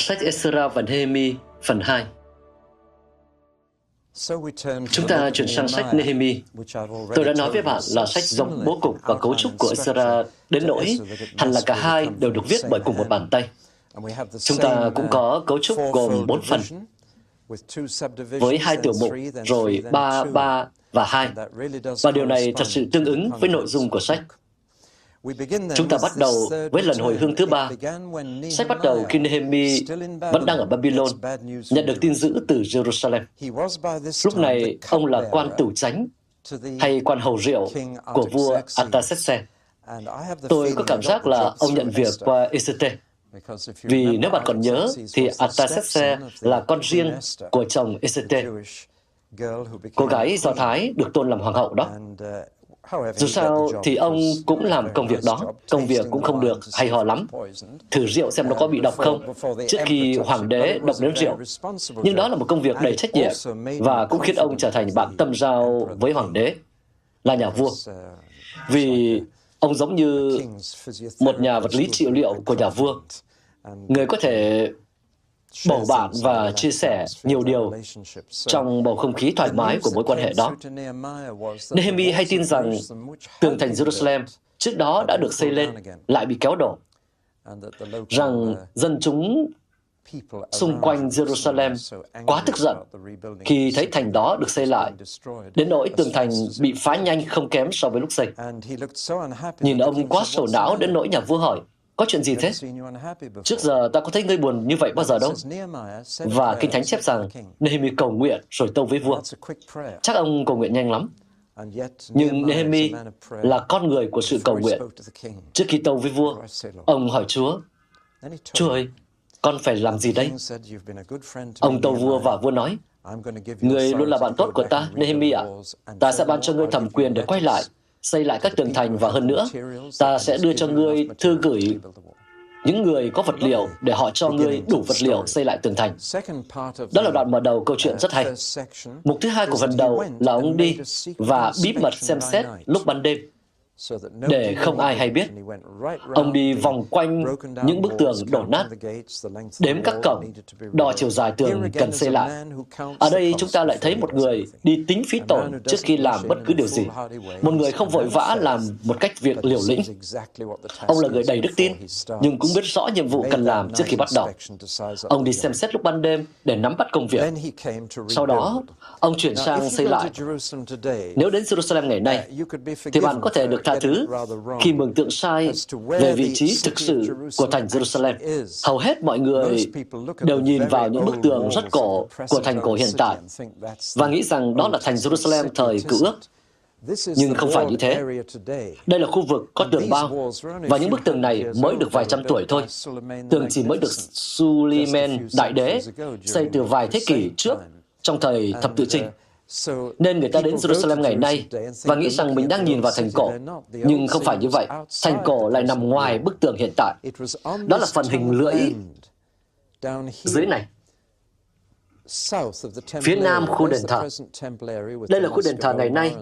Sách Esra và Nehemi phần 2 Chúng ta chuyển sang sách Nehemi. Tôi đã nói với bạn là sách giống bố cục và cấu trúc của Esra đến nỗi hẳn là cả hai đều được viết bởi cùng một bàn tay. Chúng ta cũng có cấu trúc gồm bốn phần, với hai tiểu mục, rồi ba, ba và hai. Và điều này thật sự tương ứng với nội dung của sách. Chúng ta bắt đầu với lần hồi hương thứ ba. Sách bắt đầu khi Nehemi vẫn đang ở Babylon, nhận được tin dữ từ Jerusalem. Lúc này, ông là quan tử chánh hay quan hầu rượu của vua Artaxerxes. Tôi có cảm giác là ông nhận việc qua Esete. Vì nếu bạn còn nhớ, thì Artaxerxes là con riêng của chồng Esete, cô gái Do Thái được tôn làm hoàng hậu đó. Dù sao thì ông cũng làm công việc đó, công việc cũng không được hay ho lắm. Thử rượu xem nó có bị độc không, trước khi hoàng đế độc đến rượu. Nhưng đó là một công việc đầy trách nhiệm và cũng khiến ông trở thành bạn tâm giao với hoàng đế, là nhà vua. Vì ông giống như một nhà vật lý trị liệu của nhà vua, người có thể bầu bạn và chia sẻ nhiều điều trong bầu không khí thoải mái của mối quan hệ đó. Nehemi hay tin rằng tường thành Jerusalem trước đó đã được xây lên, lại bị kéo đổ, rằng dân chúng xung quanh Jerusalem quá tức giận khi thấy thành đó được xây lại, đến nỗi tường thành bị phá nhanh không kém so với lúc xây. Nhìn ông quá sầu não đến nỗi nhà vua hỏi, có chuyện gì thế? Trước giờ ta có thấy ngươi buồn như vậy bao giờ đâu. Và Kinh Thánh chép rằng Nehemi cầu nguyện rồi tâu với vua. Chắc ông cầu nguyện nhanh lắm. Nhưng Nehemi là con người của sự cầu nguyện. Trước khi tâu với vua, ông hỏi Chúa, Chúa ơi, con phải làm gì đây? Ông tâu vua và vua nói, Người luôn là bạn tốt của ta, Nehemi ạ. Ta sẽ ban cho ngươi thẩm quyền để quay lại xây lại các tường thành và hơn nữa, ta sẽ đưa cho ngươi thư gửi những người có vật liệu để họ cho ngươi đủ vật liệu xây lại tường thành. Đó là đoạn mở đầu câu chuyện rất hay. Mục thứ hai của phần đầu là ông đi và bí mật xem xét lúc ban đêm để không ai hay biết. Ông đi vòng quanh những bức tường đổ nát, đếm các cổng, đo chiều dài tường cần xây lại. Ở đây chúng ta lại thấy một người đi tính phí tổn trước khi làm bất cứ điều gì. Một người không vội vã làm một cách việc liều lĩnh. Ông là người đầy đức tin, nhưng cũng biết rõ nhiệm vụ cần làm trước khi bắt đầu. Ông đi xem xét lúc ban đêm để nắm bắt công việc. Sau đó, ông chuyển sang xây lại. Nếu đến Jerusalem ngày nay, thì bạn có thể được tha thứ khi mường tượng sai về vị trí thực sự của thành Jerusalem. Hầu hết mọi người đều nhìn vào những bức tường rất cổ của thành cổ hiện tại và nghĩ rằng đó là thành Jerusalem thời cựu ước. Nhưng không phải như thế. Đây là khu vực có tường bao, và những bức tường này mới được vài trăm tuổi thôi. Tường chỉ mới được Suleiman Đại Đế xây từ vài thế kỷ trước trong thời thập tự trinh. Nên người ta đến Jerusalem ngày nay và nghĩ rằng mình đang nhìn vào thành cổ. Nhưng không phải như vậy. Thành cổ lại nằm ngoài bức tường hiện tại. Đó là phần hình lưỡi dưới này. Phía nam khu đền thờ. Đây là khu đền thờ ngày nay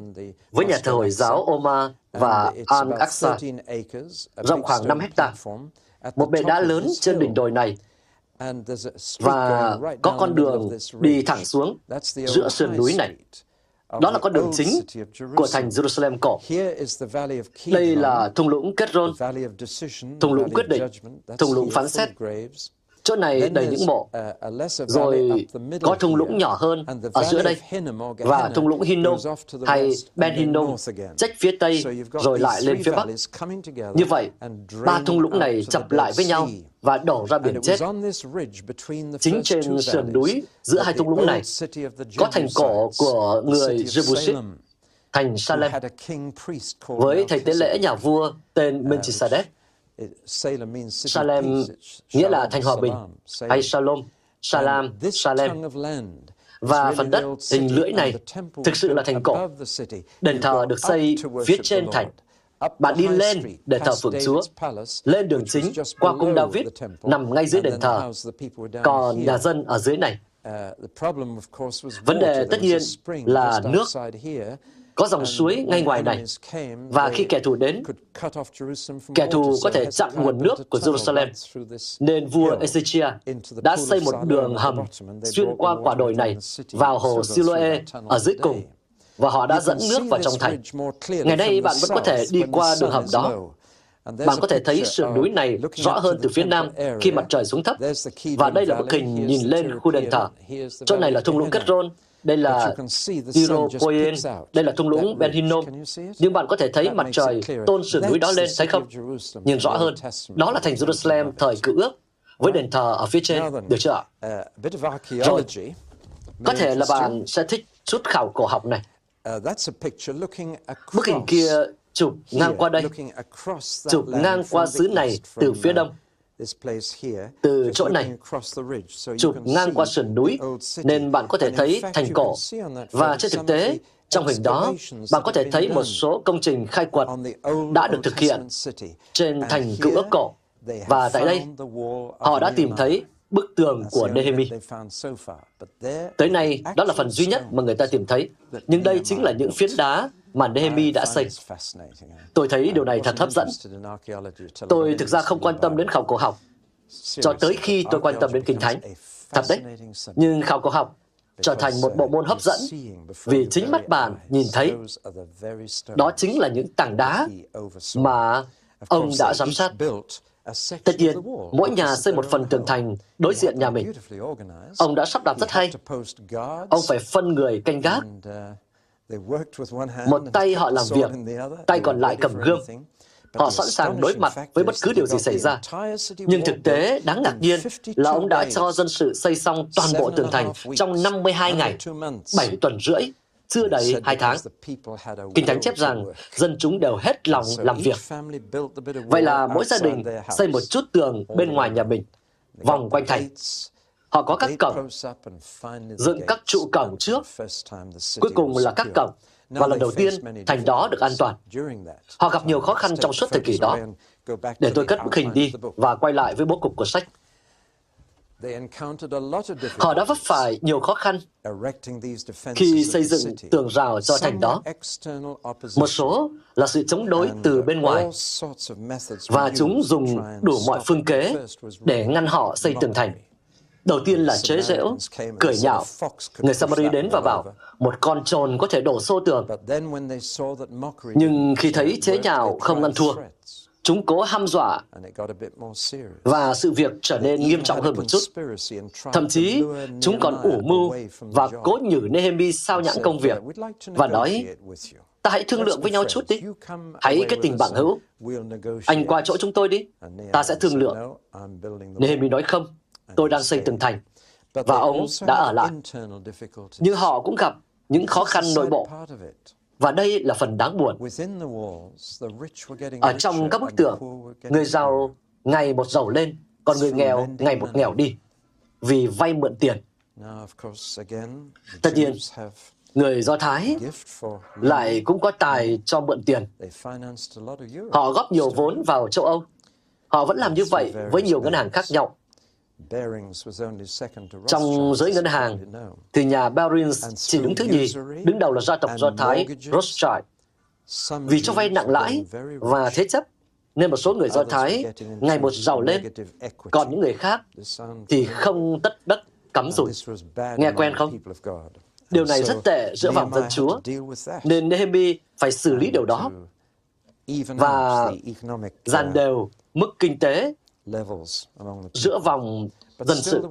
với nhà thờ Hồi giáo Omar và Al-Aqsa, rộng khoảng 5 hecta. Một bệ đá lớn trên đỉnh đồi này và có con đường đi thẳng xuống giữa sườn núi này. Đó là con đường chính của thành Jerusalem cổ. Đây là thung lũng Kedron, thung lũng quyết định, thung lũng phán xét. Chỗ này đầy những mộ. Rồi có thung lũng nhỏ hơn ở giữa đây và thung lũng Hinnom hay Ben Hinnom trách phía tây rồi lại lên phía bắc. Như vậy, ba thung lũng này chập lại với nhau và đổ ra biển chết. Chính trên sườn núi giữa hai thung lũng này có thành cổ của người Jebusit, thành Salem, với thầy tế lễ nhà vua tên Melchizedek. Salem nghĩa là thành hòa bình, hay Shalom, Salam, Salem. Và phần đất hình lưỡi này thực sự là thành cổ. Đền thờ được xây phía trên thành. Bạn đi lên để thờ phượng Chúa, lên đường chính qua cung David nằm ngay dưới đền thờ, còn nhà dân ở dưới này. Vấn đề tất nhiên là nước có dòng suối ngay ngoài này. Và khi kẻ thù đến, kẻ thù có thể chặn nguồn nước của Jerusalem. Nên vua Ezechia đã xây một đường hầm xuyên qua quả đồi này vào hồ Siloe ở dưới cùng và họ đã dẫn nước vào trong thành. Ngày nay bạn vẫn có thể đi qua đường hầm đó. Bạn có thể thấy sườn núi này rõ hơn từ phía nam khi mặt trời xuống thấp. Và đây là bức hình nhìn lên khu đền thờ. Chỗ này là thung lũng Ketron, đây là Tiropoien, đây là thung lũng Ben Hinnom. Nhưng bạn có thể thấy mặt trời tôn sườn núi đó lên, thấy không? Nhìn rõ hơn, đó là thành Jerusalem thời cựu ước, với đền thờ ở phía trên, được chưa ạ? Rồi, có thể là bạn sẽ thích chút khảo cổ học này. Bức hình kia chụp ngang qua đây, chụp ngang qua xứ này từ phía đông. từ chỗ này. chụp ngang qua sườn núi nên bạn có thể thấy thành cổ. và trên thực tế trong hình đó bạn có thể thấy một số công trình khai quật đã được thực hiện trên thành cựu ước cổ và tại đây họ đã tìm thấy bức tường của Nehemi. Tới nay, đó là phần duy nhất mà người ta tìm thấy. Nhưng đây chính là những phiến đá mà Nehemi đã xây. Tôi thấy điều này thật hấp dẫn. Tôi thực ra không quan tâm đến khảo cổ học, cho tới khi tôi quan tâm đến Kinh Thánh. Thật đấy, nhưng khảo cổ học trở thành một bộ môn hấp dẫn vì chính mắt bạn nhìn thấy đó chính là những tảng đá mà ông đã giám sát. Tất nhiên, mỗi nhà xây một phần tường thành đối diện nhà mình. Ông đã sắp đặt rất hay. Ông phải phân người canh gác. Một tay họ làm việc, tay còn lại cầm gươm. Họ sẵn sàng đối mặt với bất cứ điều gì xảy ra. Nhưng thực tế đáng ngạc nhiên là ông đã cho dân sự xây xong toàn bộ tường thành trong 52 ngày, 7 tuần rưỡi, chưa đầy hai tháng. Kinh Thánh chép rằng dân chúng đều hết lòng làm việc. Vậy là mỗi gia đình xây một chút tường bên ngoài nhà mình, vòng quanh thành. Họ có các cổng, dựng các trụ cổng trước, cuối cùng là các cổng, và lần đầu tiên thành đó được an toàn. Họ gặp nhiều khó khăn trong suốt thời kỳ đó. Để tôi cất bức hình đi và quay lại với bố cục của sách. Họ đã vấp phải nhiều khó khăn khi xây dựng tường rào cho thành đó. Một số là sự chống đối từ bên ngoài, và chúng dùng đủ mọi phương kế để ngăn họ xây tường thành. Đầu tiên là chế giễu, cười nhạo. Người Samari đến và bảo, một con trồn có thể đổ xô tường. Nhưng khi thấy chế nhạo không ăn thua, chúng cố hăm dọa và sự việc trở nên nghiêm trọng hơn một chút. Thậm chí, chúng còn ủ mưu và cố nhử Nehemi sao nhãn công việc và nói, ta hãy thương lượng với nhau chút đi. Hãy kết tình bạn hữu. Anh qua chỗ chúng tôi đi. Ta sẽ thương lượng. Nehemi nói không, tôi đang xây tường thành. Và ông đã ở lại. Nhưng họ cũng gặp những khó khăn nội bộ. Và đây là phần đáng buồn. Ở trong các bức tường, người giàu ngày một giàu lên, còn người nghèo ngày một nghèo đi vì vay mượn tiền. Tất nhiên, người Do Thái lại cũng có tài cho mượn tiền. Họ góp nhiều vốn vào châu Âu. Họ vẫn làm như vậy với nhiều ngân hàng khác nhau. Trong giới ngân hàng, thì nhà Barings chỉ đứng thứ nhì, đứng đầu là gia tộc Do Thái Rothschild. Vì cho vay nặng lãi và thế chấp, nên một số người Do Thái ngày một giàu lên, còn những người khác thì không tất đất cắm rủi. Nghe quen không? Điều này rất tệ giữa vòng dân Chúa, nên Nehemi phải xử lý điều đó và dàn đều mức kinh tế giữa vòng dân sự.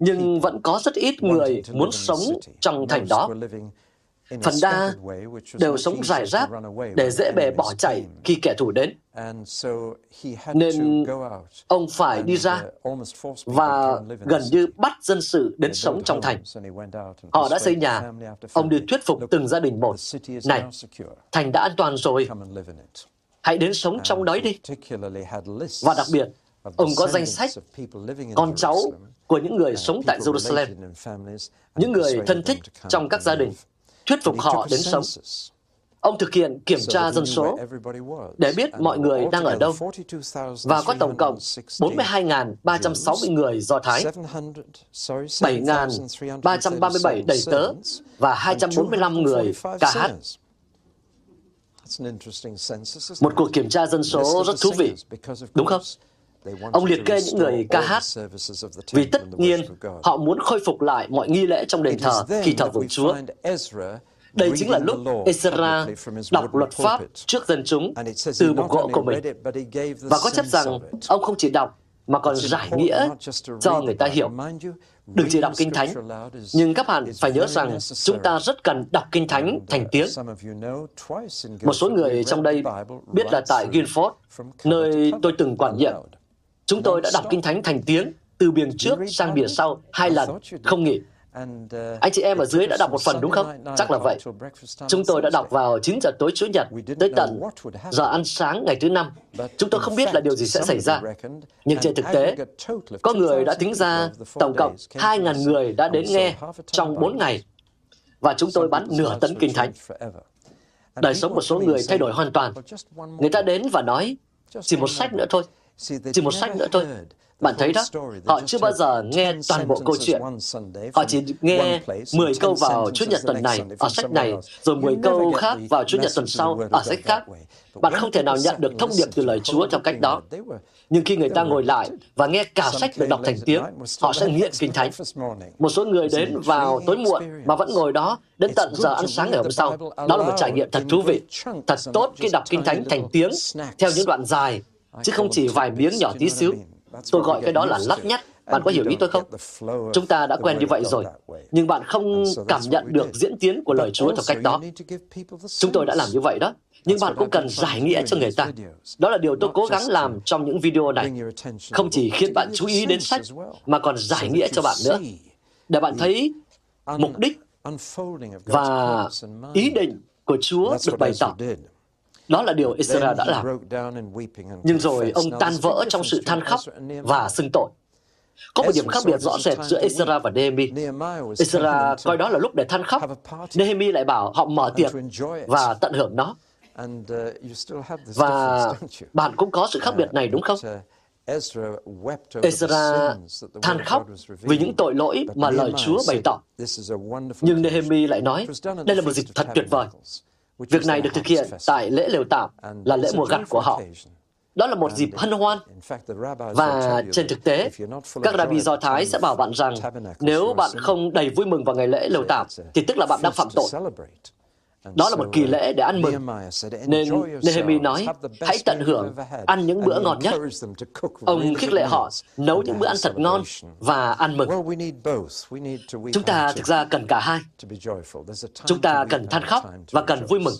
Nhưng vẫn có rất ít người muốn sống trong thành đó. Phần đa đều sống rải rác để dễ bề bỏ chạy khi kẻ thù đến. Nên ông phải đi ra và gần như bắt dân sự đến sống trong thành. Họ đã xây nhà. Ông đi thuyết phục từng gia đình một. Này, thành đã an toàn rồi. Hãy đến sống trong đấy đi. Và đặc biệt, ông có danh sách con cháu của những người sống tại Jerusalem, những người thân thích trong các gia đình, thuyết phục họ đến sống. Ông thực hiện kiểm tra dân số để biết mọi người đang ở đâu và có tổng cộng 42.360 người Do Thái, 7.337 đầy tớ và 245 người ca hát. Một cuộc kiểm tra dân số rất thú vị, đúng không? Ông liệt kê những người ca hát vì tất nhiên họ muốn khôi phục lại mọi nghi lễ trong đền thờ khi thờ phượng Chúa. Đây chính là lúc Ezra đọc luật pháp trước dân chúng từ bục gỗ của mình. Và có chấp rằng ông không chỉ đọc mà còn giải nghĩa cho người ta hiểu. Đừng chỉ đọc Kinh Thánh, nhưng các bạn phải nhớ rằng chúng ta rất cần đọc Kinh Thánh thành tiếng. Một số người trong đây biết là tại Guilford, nơi tôi từng quản nhiệm, chúng tôi đã đọc Kinh Thánh thành tiếng từ biển trước sang biển sau hai lần, không nghỉ. Anh chị em ở dưới đã đọc một phần đúng không? Chắc là vậy. Chúng tôi đã đọc vào 9 giờ tối Chủ nhật tới tận giờ ăn sáng ngày thứ năm. Chúng tôi không biết là điều gì sẽ xảy ra. Nhưng trên thực tế, có người đã tính ra tổng cộng 2.000 người đã đến nghe trong 4 ngày. Và chúng tôi bán nửa tấn kinh thánh. Đời sống một số người thay đổi hoàn toàn. Người ta đến và nói, chỉ một sách nữa thôi, chỉ một sách nữa thôi. Bạn thấy đó, họ chưa bao giờ nghe toàn bộ câu chuyện. Họ chỉ nghe 10 câu vào chủ Nhật tuần này ở sách này, rồi 10 câu khác vào chủ Nhật tuần sau ở sách khác. Bạn không thể nào nhận được thông điệp từ lời Chúa theo cách đó. Nhưng khi người ta ngồi lại và nghe cả sách được đọc thành tiếng, họ sẽ nghiện Kinh Thánh. Một số người đến vào tối muộn mà vẫn ngồi đó đến tận giờ ăn sáng ngày hôm sau. Đó là một trải nghiệm thật thú vị. Thật tốt khi đọc Kinh Thánh thành tiếng theo những đoạn dài, chứ không chỉ vài miếng nhỏ tí xíu. Tôi gọi cái đó là lắt nhắt. Bạn có hiểu ý tôi không? Chúng ta đã quen như vậy rồi, nhưng bạn không cảm nhận được diễn tiến của lời Chúa theo cách đó. Chúng tôi đã làm như vậy đó, nhưng bạn cũng cần giải nghĩa cho người ta. Đó là điều tôi cố gắng làm trong những video này. Không chỉ khiến bạn chú ý đến sách, mà còn giải nghĩa cho bạn nữa. Để bạn thấy mục đích và ý định của Chúa được bày tỏ. Đó là điều Israel đã làm. Nhưng rồi ông tan vỡ trong sự than khóc và xưng tội. Có một điểm khác biệt rõ rệt giữa Ezra và Nehemi. Ezra coi đó là lúc để than khóc. Nehemi lại bảo họ mở tiệc và tận hưởng nó. Và bạn cũng có sự khác biệt này đúng không? Ezra than khóc vì những tội lỗi mà lời Chúa bày tỏ. Nhưng Nehemi lại nói, đây là một dịch thật tuyệt vời. Việc này được thực hiện tại lễ lều tạm là lễ mùa gặt của họ. Đó là một dịp hân hoan. Và trên thực tế, các rabbi Do Thái sẽ bảo bạn rằng nếu bạn không đầy vui mừng vào ngày lễ lều tạm, thì tức là bạn đang phạm tội. Đó là một kỳ lễ để ăn mừng. Nên Nehemi nói, hãy tận hưởng, ăn những bữa ngon nhất. Ông khích lệ họ nấu những bữa ăn thật ngon và ăn mừng. Chúng ta thực ra cần cả hai. Chúng ta cần than khóc và cần vui mừng.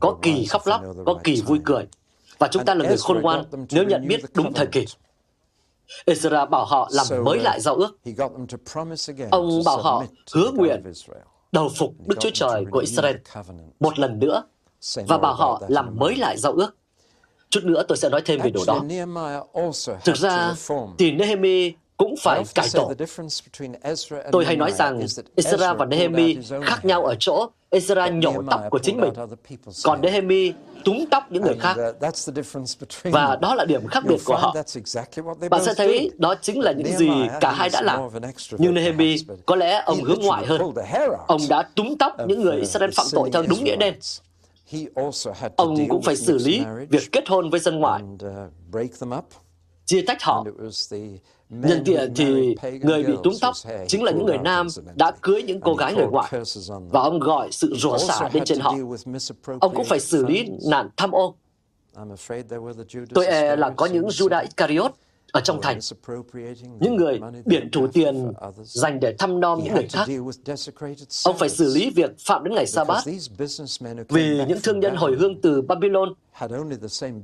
Có kỳ khóc lóc, có kỳ vui cười. Và chúng ta là người khôn ngoan nếu nhận biết đúng thời kỳ. Ezra bảo họ làm mới lại giao ước. Ông bảo họ hứa nguyện đầu phục Đức Chúa Trời của Israel một lần nữa và bảo họ làm mới lại giao ước. Chút nữa tôi sẽ nói thêm về điều đó. Thực ra, thì Nehemi cũng phải cải tổ. Tôi hay nói rằng Ezra và Nehemi khác nhau ở chỗ Ezra nhổ tóc của chính mình, còn Nehemi túm tóc những người khác. Và đó là điểm khác biệt của họ. Bạn sẽ thấy đó chính là những gì cả hai đã làm. Nhưng Nehemi, có lẽ ông hướng ngoại hơn. Ông đã túm tóc những người Israel phạm tội theo đúng nghĩa đen. Ông cũng phải xử lý việc kết hôn với dân ngoại, chia tách họ Nhân tiện thì người bị túm tóc chính là những người nam đã cưới những cô gái người ngoại và ông gọi sự rủa xả lên trên họ. Ông cũng phải xử lý nạn tham ô. Tôi e là có những Judah Iscariot ở trong thành. Những người biển thủ tiền dành để thăm nom những người khác. Ông phải xử lý việc phạm đến ngày sa bát vì những thương nhân hồi hương từ Babylon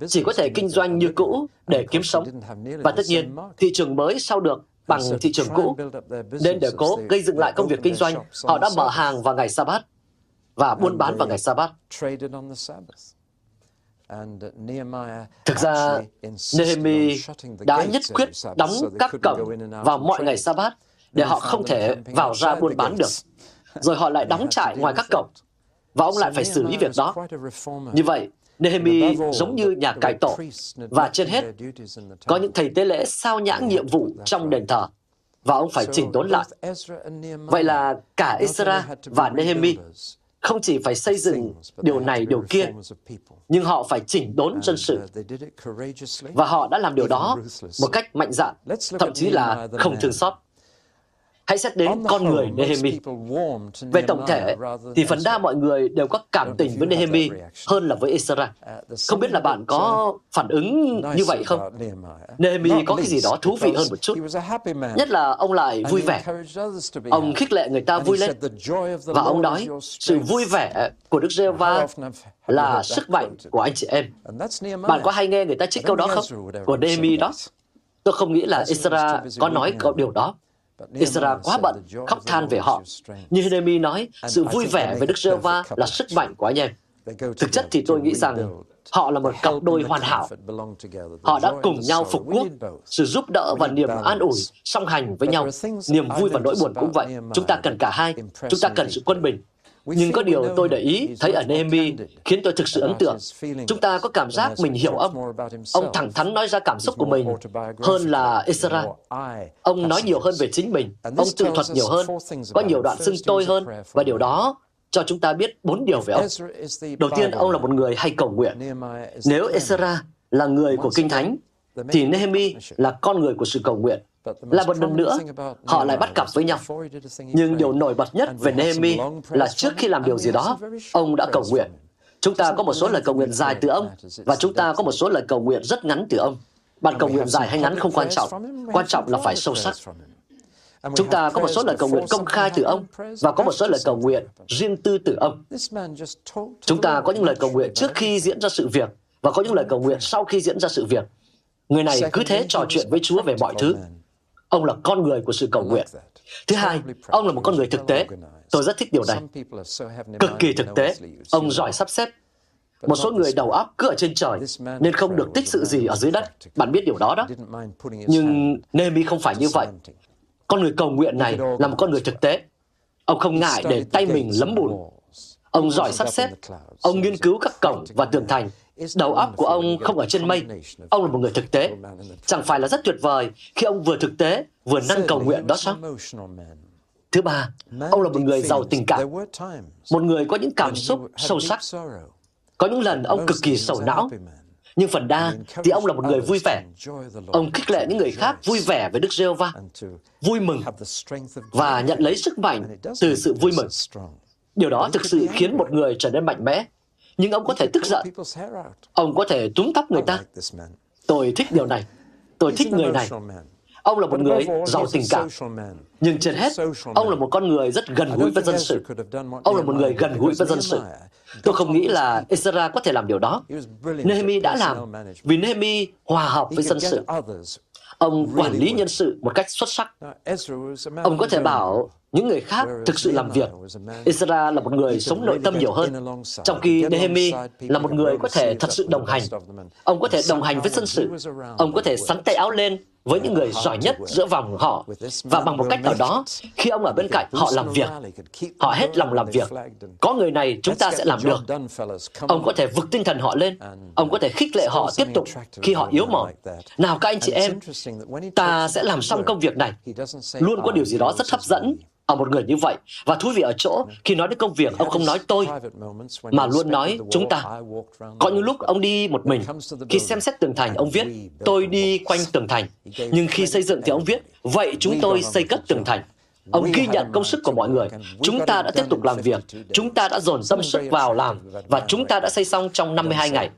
chỉ có thể kinh doanh như cũ để kiếm sống. Và tất nhiên, thị trường mới sau được bằng thị trường cũ. Nên để cố gây dựng lại công việc kinh doanh, họ đã mở hàng vào ngày sa bát và buôn bán vào ngày sa bát. Thực ra, Nehemi đã nhất quyết đóng các cổng vào mọi ngày Sa-bát để họ không thể vào ra buôn bán được. Rồi họ lại đóng trại ngoài các cổng, và ông lại phải xử lý việc đó. Như vậy, Nehemi giống như nhà cải tổ, và trên hết, có những thầy tế lễ sao nhãng nhiệm vụ trong đền thờ, và ông phải chỉnh đốn lại. Vậy là cả Ezra và Nehemi không chỉ phải xây dựng điều này điều kia, nhưng họ phải chỉnh đốn dân sự. Và họ đã làm điều đó một cách mạnh dạn, thậm chí là không thương xót. Hãy xét đến con người Nehemi. Về tổng thể, thì phần đa mọi người đều có cảm tình với Nehemi hơn là với Ezra. Không biết là bạn có phản ứng như vậy không? Nehemi có cái gì đó thú vị hơn một chút. Nhất là ông lại vui vẻ. Ông khích lệ người ta vui lên. Và ông nói, sự vui vẻ của Đức giê va là sức mạnh của anh chị em. Bạn có hay nghe người ta trích câu đó không? Của Nehemi đó. Tôi không nghĩ là Ezra có nói câu điều đó. Israel quá bận, khóc than về họ. Như Nehemi nói, sự vui vẻ với Đức giê va là sức mạnh của anh em. Thực chất thì tôi nghĩ rằng họ là một cặp đôi hoàn hảo. Họ đã cùng nhau phục quốc, sự giúp đỡ và niềm an ủi, song hành với nhau. Niềm vui và nỗi buồn cũng vậy. Chúng ta cần cả hai. Chúng ta cần sự quân bình. Nhưng có điều tôi để ý thấy ở Nehemi khiến tôi thực sự ấn tượng. Chúng ta có cảm giác mình hiểu ông. Ông thẳng thắn nói ra cảm xúc của mình hơn là Ezra. Ông nói nhiều hơn về chính mình. Ông tự thuật nhiều hơn. Có nhiều đoạn xưng tôi hơn. Và điều đó cho chúng ta biết bốn điều về ông. Đầu tiên, ông là một người hay cầu nguyện. Nếu Ezra là người của Kinh Thánh, thì Nehemi là con người của sự cầu nguyện. Là một lần nữa, họ lại bắt cặp với nhau. Nhưng điều nổi bật nhất về Nehemi là trước khi làm điều gì đó, ông đã cầu nguyện. Chúng ta có một số lời cầu nguyện dài từ ông, và chúng ta có một số lời cầu nguyện rất ngắn từ ông. Bạn cầu nguyện dài hay ngắn không quan trọng, quan trọng là phải sâu sắc. Chúng ta có một số lời cầu nguyện công khai từ ông và có một số lời cầu nguyện riêng tư từ ông. Chúng ta có những lời cầu nguyện trước khi diễn ra sự việc và có những lời cầu nguyện sau khi diễn ra sự việc. Người này cứ thế trò chuyện với Chúa về mọi thứ. Ông là con người của sự cầu nguyện. Thứ hai, ông là một con người thực tế. Tôi rất thích điều này. Cực kỳ thực tế. Ông giỏi sắp xếp. Một số người đầu óc cứ ở trên trời, nên không được tích sự gì ở dưới đất. Bạn biết điều đó đó. Nhưng Nehemi không phải như vậy. Con người cầu nguyện này là một con người thực tế. Ông không ngại để tay mình lấm bùn. Ông giỏi sắp xếp. Ông nghiên cứu các cổng và tường thành Đầu óc của ông không ở trên mây. Ông là một người thực tế. Chẳng phải là rất tuyệt vời khi ông vừa thực tế, vừa năng cầu nguyện đó sao? Thứ ba, ông là một người giàu tình cảm. Một người có những cảm xúc sâu sắc. Có những lần ông cực kỳ sầu não, nhưng phần đa thì ông là một người vui vẻ. Ông khích lệ những người khác vui vẻ với Đức giê va vui mừng và nhận lấy sức mạnh từ sự vui mừng. Điều đó thực sự khiến một người trở nên mạnh mẽ nhưng ông có thể tức giận. Ông có thể túm tóc người ta. Tôi thích điều này. Tôi thích người này. Ông là một người giàu tình cảm. Nhưng trên hết, ông là một con người rất gần gũi với dân sự. Ông là một người gần gũi với dân sự. Tôi không nghĩ là Ezra có thể làm điều đó. Nehemi đã làm, vì Nehemi hòa hợp với dân sự. Ông quản lý nhân sự một cách xuất sắc. Ông có thể bảo những người khác thực sự làm việc. Ezra là một người sống nội tâm nhiều hơn, trong khi Nehemi là một người có thể thật sự đồng hành. Ông có thể đồng hành với dân sự. Ông có thể sắn tay áo lên với những người giỏi nhất giữa vòng họ và bằng một cách nào đó khi ông ở bên cạnh họ làm việc họ hết lòng làm việc có người này chúng ta sẽ làm được ông có thể vực tinh thần họ lên ông có thể khích lệ họ tiếp tục khi họ yếu mỏi nào các anh chị em ta sẽ làm xong công việc này luôn có điều gì đó rất hấp dẫn ở một người như vậy. Và thú vị ở chỗ, khi nói đến công việc, ông không nói tôi, mà luôn nói chúng ta. Có những lúc ông đi một mình. Khi xem xét tường thành, ông viết, tôi đi quanh tường thành. Nhưng khi xây dựng thì ông viết, vậy chúng tôi xây cất tường thành. Ông ghi nhận công sức của mọi người. Chúng ta đã tiếp tục làm việc. Chúng ta đã dồn tâm sức vào làm. Và chúng ta đã xây xong trong 52 ngày.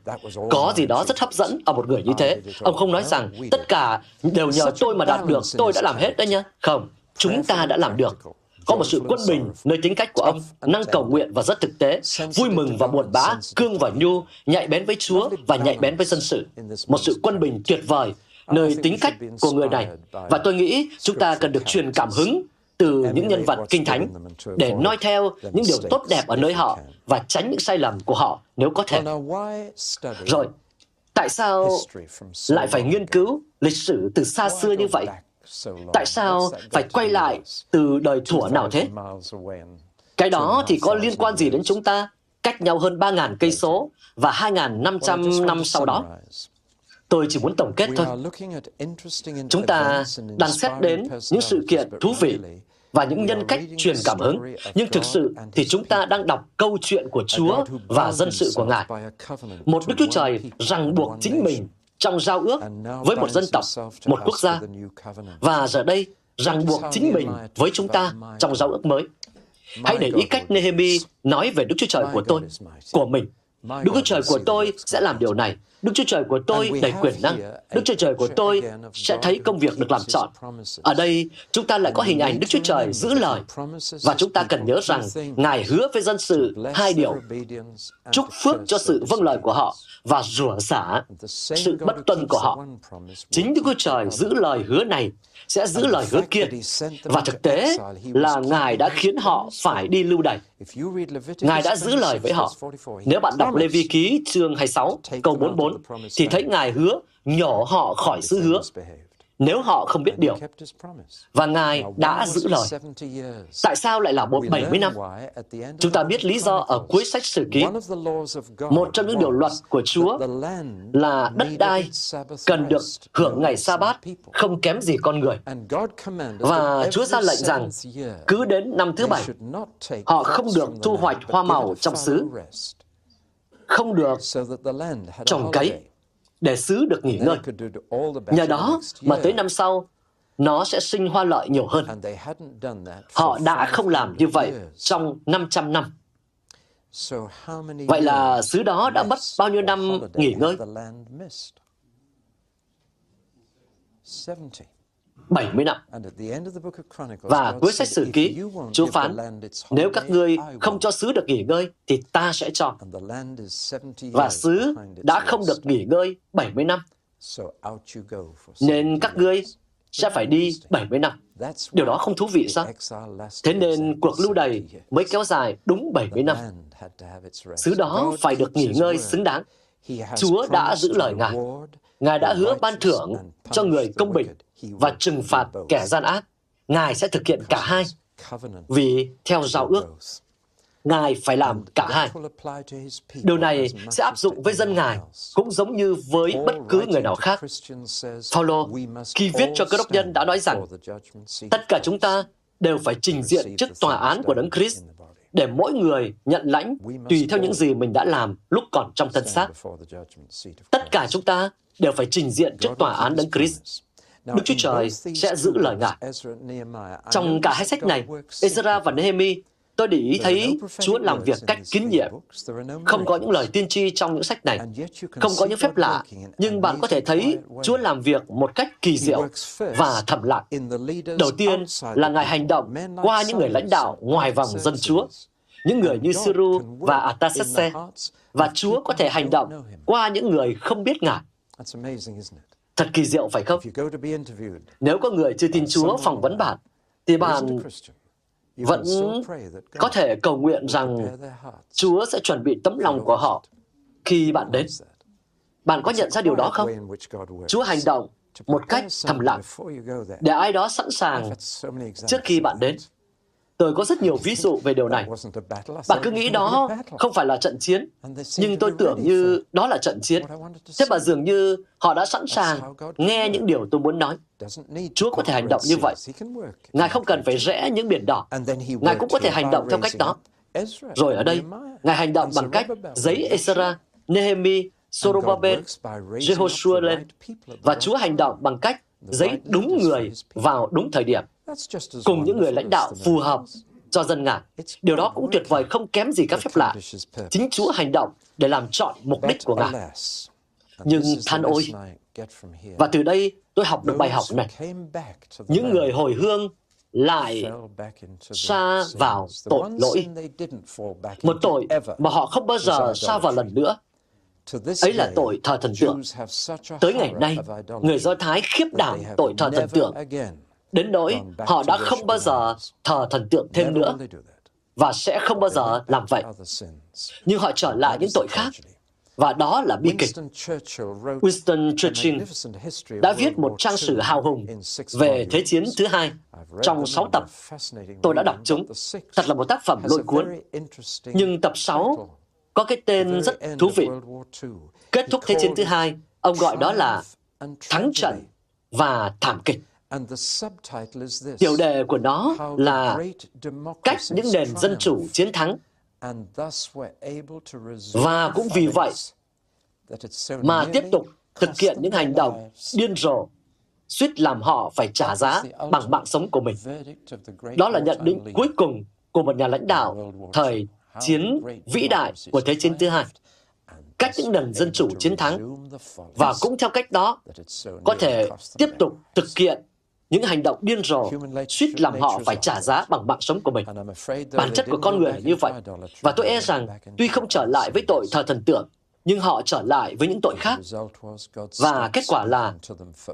Có gì đó rất hấp dẫn ở một người như thế. Ông không nói rằng tất cả đều nhờ tôi mà đạt được. Tôi đã làm hết đấy nhá. Không, chúng ta đã làm được. Có một sự quân bình nơi tính cách của ông, năng cầu nguyện và rất thực tế, vui mừng và buồn bã, cương và nhu, nhạy bén với Chúa và nhạy bén với dân sự. Một sự quân bình tuyệt vời nơi tính cách của người này. Và tôi nghĩ chúng ta cần được truyền cảm hứng từ những nhân vật kinh thánh để noi theo những điều tốt đẹp ở nơi họ và tránh những sai lầm của họ nếu có thể. Rồi, tại sao lại phải nghiên cứu lịch sử từ xa xưa như vậy? Tại sao phải quay lại từ đời thủa nào thế? Cái đó thì có liên quan gì đến chúng ta? Cách nhau hơn 3.000 cây số và 2.500 năm sau đó. Tôi chỉ muốn tổng kết thôi. Chúng ta đang xét đến những sự kiện thú vị và những nhân cách truyền cảm hứng, nhưng thực sự thì chúng ta đang đọc câu chuyện của Chúa và dân sự của Ngài. Một Đức Chúa Trời ràng buộc chính mình trong giao ước với một dân tộc, một quốc gia, và giờ đây ràng buộc chính mình với chúng ta trong giao ước mới. Hãy để ý cách Nehemi nói về Đức Chúa Trời của tôi, của mình. Đức Chúa Trời của tôi sẽ làm điều này. Đức Chúa Trời của tôi đầy quyền năng. Đức Chúa Trời của tôi sẽ thấy công việc được làm trọn. Ở đây, chúng ta lại có hình ảnh Đức Chúa Trời giữ lời. Và chúng ta cần nhớ rằng, Ngài hứa với dân sự hai điều. Chúc phước cho sự vâng lời của họ và rủa xả sự bất tuân của họ. Chính Đức Chúa Trời giữ lời hứa này sẽ giữ lời hứa kia. Và thực tế là Ngài đã khiến họ phải đi lưu đày. Ngài đã giữ lời với họ. Nếu bạn đọc Lê Vi Ký chương 26, câu 44, thì thấy Ngài hứa nhổ họ khỏi xứ hứa nếu họ không biết điều. Và Ngài đã giữ lời. Tại sao lại là một 70 năm? Chúng ta biết lý do ở cuối sách sử ký. Một trong những điều luật của Chúa là đất đai cần được hưởng ngày sa bát không kém gì con người. Và Chúa ra lệnh rằng cứ đến năm thứ bảy, họ không được thu hoạch hoa màu trong xứ, không được trồng cấy, để xứ được nghỉ ngơi. Nhờ đó mà tới năm sau, nó sẽ sinh hoa lợi nhiều hơn. Họ đã không làm như vậy trong 500 năm. Vậy là xứ đó đã mất bao nhiêu năm nghỉ ngơi? 70 năm. Và cuối sách sử ký, Chúa phán, nếu các ngươi không cho xứ được nghỉ ngơi, thì ta sẽ cho. Và xứ đã không được nghỉ ngơi 70 năm. Nên các ngươi sẽ phải đi 70 năm. Điều đó không thú vị sao? Thế nên cuộc lưu đày mới kéo dài đúng 70 năm. Xứ đó phải được nghỉ ngơi xứng đáng. Chúa đã giữ lời Ngài. Ngài đã hứa ban thưởng cho người công bình và trừng phạt kẻ gian ác. Ngài sẽ thực hiện cả hai. Vì theo giao ước, Ngài phải làm cả hai. Điều này sẽ áp dụng với dân Ngài, cũng giống như với bất cứ người nào khác. Paulo, khi viết cho cơ đốc nhân đã nói rằng, tất cả chúng ta đều phải trình diện trước tòa án của Đấng Christ để mỗi người nhận lãnh tùy theo những gì mình đã làm lúc còn trong thân xác. Tất cả chúng ta đều phải trình diện trước tòa án Đấng Christ. Đức Chúa Trời sẽ giữ lời Ngài. Trong cả hai sách này, Ezra và Nehemi, tôi để ý thấy Chúa làm việc cách kín nhiệm. Không có những lời tiên tri trong những sách này, không có những phép lạ, nhưng bạn có thể thấy Chúa làm việc một cách kỳ diệu và thầm lặng. Đầu tiên là Ngài hành động qua những người lãnh đạo ngoài vòng dân Chúa, những người như Siru và Artaxerxes, và Chúa có thể hành động qua những người không biết Ngài. Thật kỳ diệu phải không? Nếu có người chưa tin Chúa phỏng vấn bạn, thì bạn vẫn có thể cầu nguyện rằng Chúa sẽ chuẩn bị tấm lòng của họ khi bạn đến. Bạn có nhận ra điều đó không? Chúa hành động một cách thầm lặng để ai đó sẵn sàng trước khi bạn đến. Tôi có rất nhiều ví dụ về điều này. Bạn cứ nghĩ đó không phải là trận chiến, nhưng tôi tưởng như đó là trận chiến. Thế mà dường như họ đã sẵn sàng nghe những điều tôi muốn nói. Chúa có thể hành động như vậy. Ngài không cần phải rẽ những biển đỏ. Ngài cũng có thể hành động theo cách đó. Rồi ở đây, Ngài hành động bằng cách giấy Esra, Nehemi, Zorobabel, Jehoshua lên. Và Chúa hành động bằng cách giấy đúng người vào đúng thời điểm cùng những người lãnh đạo phù hợp cho dân Ngài. Điều đó cũng tuyệt vời không kém gì các phép lạ. Chính Chúa hành động để làm chọn mục đích của Ngài. Nhưng than ôi, và từ đây tôi học được bài học này. Những người hồi hương lại xa vào tội lỗi. Một tội mà họ không bao giờ xa vào lần nữa. Ấy là tội thờ thần tượng. Tới ngày nay, người Do Thái khiếp đảm tội thờ thần tượng đến nỗi họ đã không bao giờ thờ thần tượng thêm nữa và sẽ không bao giờ làm vậy. Nhưng họ trở lại những tội khác, và đó là bi kịch. Winston Churchill đã viết một trang sử hào hùng về Thế chiến thứ hai trong 6 tập. Tôi đã đọc chúng. Thật là một tác phẩm lôi cuốn. Nhưng tập 6 có cái tên rất thú vị. Kết thúc Thế chiến thứ hai, ông gọi đó là Thắng trận và thảm kịch. Tiểu đề của nó là cách những nền dân chủ chiến thắng. Và cũng vì vậy mà tiếp tục thực hiện những hành động điên rồ, suýt làm họ phải trả giá bằng mạng sống của mình. Đó là nhận định cuối cùng của một nhà lãnh đạo thời chiến vĩ đại của Thế chiến thứ hai. Cách những nền dân chủ chiến thắng. và cũng theo cách đó có thể tiếp tục thực hiện những hành động điên rồ, suýt làm họ phải trả giá bằng mạng sống của mình. Bản chất của con người là như vậy. Và tôi e rằng, tuy không trở lại với tội thờ thần tượng, nhưng họ trở lại với những tội khác. Và kết quả là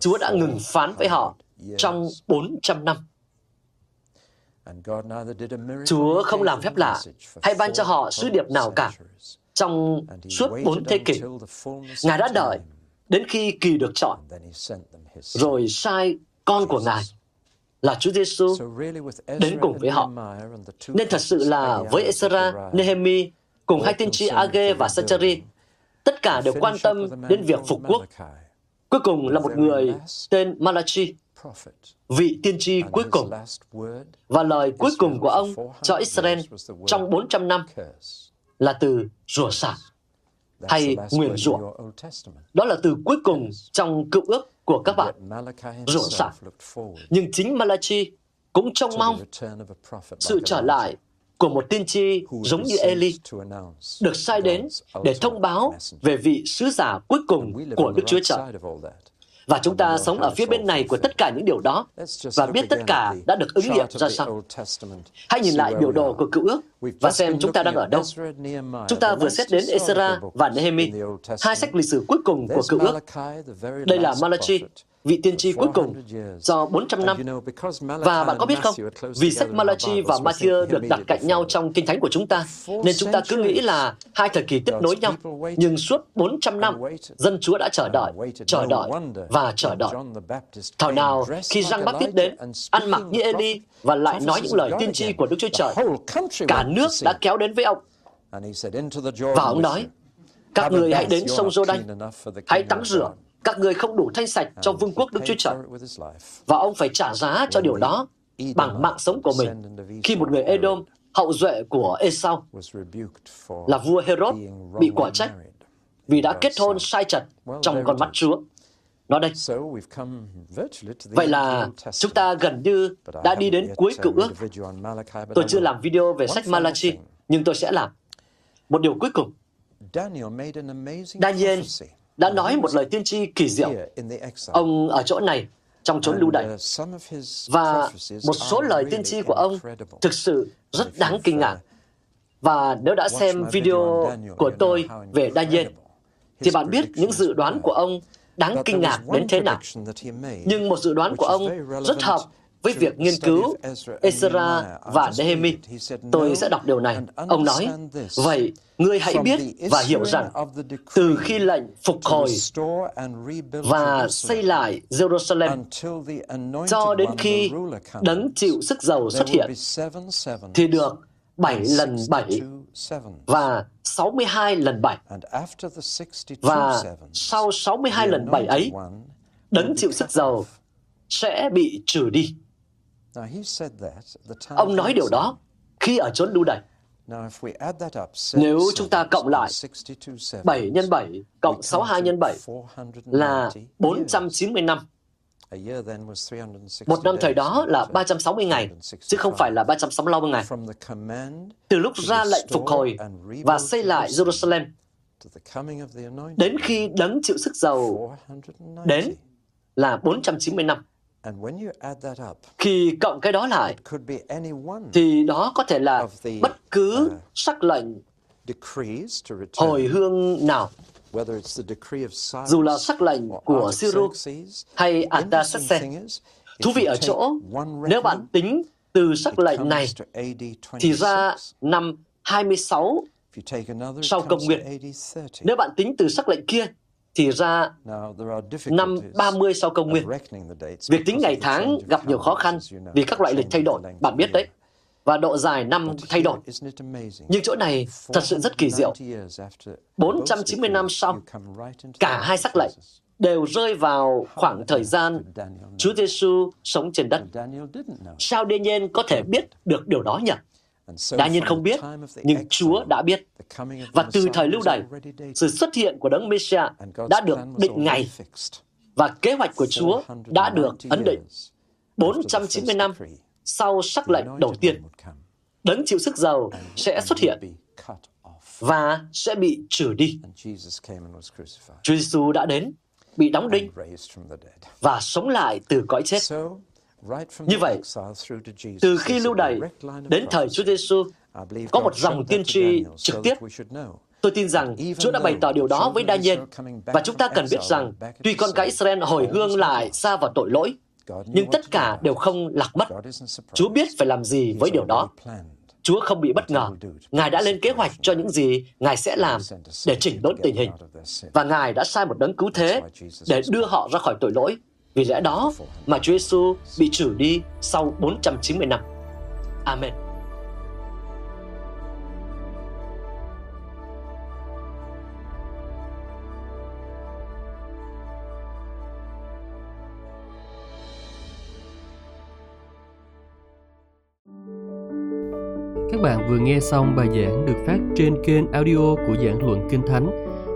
Chúa đã ngừng phán với họ trong 400 năm. Chúa không làm phép lạ hay ban cho họ sứ điệp nào cả. Trong suốt bốn thế kỷ, Ngài đã đợi đến khi kỳ được chọn, rồi sai con của Ngài là Chúa Giêsu đến cùng với họ. Nên thật sự là với Ezra, Nehemi cùng hai tiên tri Age và Sachari, tất cả đều quan tâm đến việc phục quốc. Cuối cùng là một người tên Malachi, vị tiên tri cuối cùng. Và lời cuối cùng của ông cho Israel trong 400 năm là từ rủa xả hay nguyền rủa. Đó là từ cuối cùng trong cựu ước của các bạn rủa xả. Nhưng chính Malachi cũng trông mong sự trở lại của một tiên tri giống như Eli được sai đến để thông báo về vị sứ giả cuối cùng của Đức Chúa Trời. Và chúng ta sống ở phía bên này của tất cả những điều đó. Và biết tất cả đã được ứng nghiệm ra sao. Hãy nhìn lại biểu đồ của cựu ước và xem chúng ta đang ở đâu. Chúng ta vừa xét đến Ezra và Nehemi, hai sách lịch sử cuối cùng của cựu ước. Đây là Malachi, vị tiên tri cuối cùng do 400 năm. Và bạn có biết không, vì sách Malachi và Matthew được đặt cạnh nhau trong kinh thánh của chúng ta, nên chúng ta cứ nghĩ là hai thời kỳ tiếp nối nhau. Nhưng suốt 400 năm, dân Chúa đã chờ đợi, chờ đợi và chờ đợi. Thảo nào khi Giăng Báp Tít đến, ăn mặc như Eli và lại nói những lời tiên tri của Đức Chúa Trời, cả nước đã kéo đến với ông. Và ông nói, các người hãy đến sông Giô-đanh, hãy tắm rửa các người không đủ thanh sạch cho vương quốc Đức Chúa Trời. Và ông phải trả giá cho điều đó bằng mạng sống của mình khi một người Edom, hậu duệ của Esau, là vua Herod, bị quả trách vì đã kết hôn sai trật trong con mắt Chúa. Nó đây. Vậy là chúng ta gần như đã đi đến cuối cựu ước. Tôi chưa làm video về sách Malachi, nhưng tôi sẽ làm. Một điều cuối cùng. Daniel đã nói một lời tiên tri kỳ diệu. Ông ở chỗ này, trong chốn lưu đày. Và một số lời tiên tri của ông thực sự rất đáng kinh ngạc. Và nếu đã xem video của tôi về Daniel, thì bạn biết những dự đoán của ông đáng kinh ngạc đến thế nào. Nhưng một dự đoán của ông rất hợp với việc nghiên cứu Ezra và Nehemi. Tôi sẽ đọc điều này. Ông nói, vậy ngươi hãy biết và hiểu rằng từ khi lệnh phục hồi và xây lại Jerusalem cho đến khi đấng chịu sức giàu xuất hiện thì được 7 lần 7 và 62 lần 7. Và sau 62 lần 7 ấy, đấng chịu sức giàu sẽ bị trừ đi. Ông nói điều đó khi ở chốn lưu đày. Nếu chúng ta cộng lại 7 nhân 7 cộng 62 nhân 7 là 490 năm. Một năm thời đó là 360 ngày, chứ không phải là 365 ngày. Từ lúc ra lệnh phục hồi và xây lại Jerusalem, đến khi đấng chịu sức giàu đến là 490 năm. Khi cộng cái đó lại, thì đó có thể là bất cứ uh, sắc lệnh hồi hương nào. Dù là sắc lệnh của Siru hay Artaxerxes, Thú vị ở chỗ, nếu bạn tính từ sắc lệnh này thì ra năm 26 sau công nguyên. Nếu bạn tính từ sắc lệnh kia thì ra năm 30 sau công nguyên. Việc tính ngày tháng gặp nhiều khó khăn vì các loại lịch thay đổi, bạn biết đấy. Và độ dài năm thay đổi. Nhưng chỗ này thật sự rất kỳ diệu. 490 năm sau, cả hai sắc lệnh đều rơi vào khoảng thời gian Chúa Giêsu sống trên đất. Sao Daniel có thể biết được điều đó nhỉ? Daniel không biết, nhưng Chúa đã biết. Và từ thời lưu đày, sự xuất hiện của Đấng Messiah đã được định ngày và kế hoạch của Chúa đã được ấn định. 490 năm sau sắc lệnh đầu tiên, Đấng chịu sức giàu sẽ xuất hiện và sẽ bị trừ đi. Chúa Giêsu đã đến, bị đóng đinh và sống lại từ cõi chết. Như vậy, từ khi lưu đày đến thời Chúa Giêsu có một dòng tiên tri trực tiếp. Tôi tin rằng Chúa đã bày tỏ điều đó với Daniel và chúng ta cần biết rằng tuy con cái Israel hồi hương lại xa vào tội lỗi, nhưng tất cả đều không lạc mất. Chúa biết phải làm gì với điều đó. Chúa không bị bất ngờ. Ngài đã lên kế hoạch cho những gì Ngài sẽ làm để chỉnh đốn tình hình. Và Ngài đã sai một đấng cứu thế để đưa họ ra khỏi tội lỗi vì lẽ đó mà Chúa Giêsu bị trừ đi sau 490 năm. Amen. Các bạn vừa nghe xong bài giảng được phát trên kênh audio của giảng luận Kinh Thánh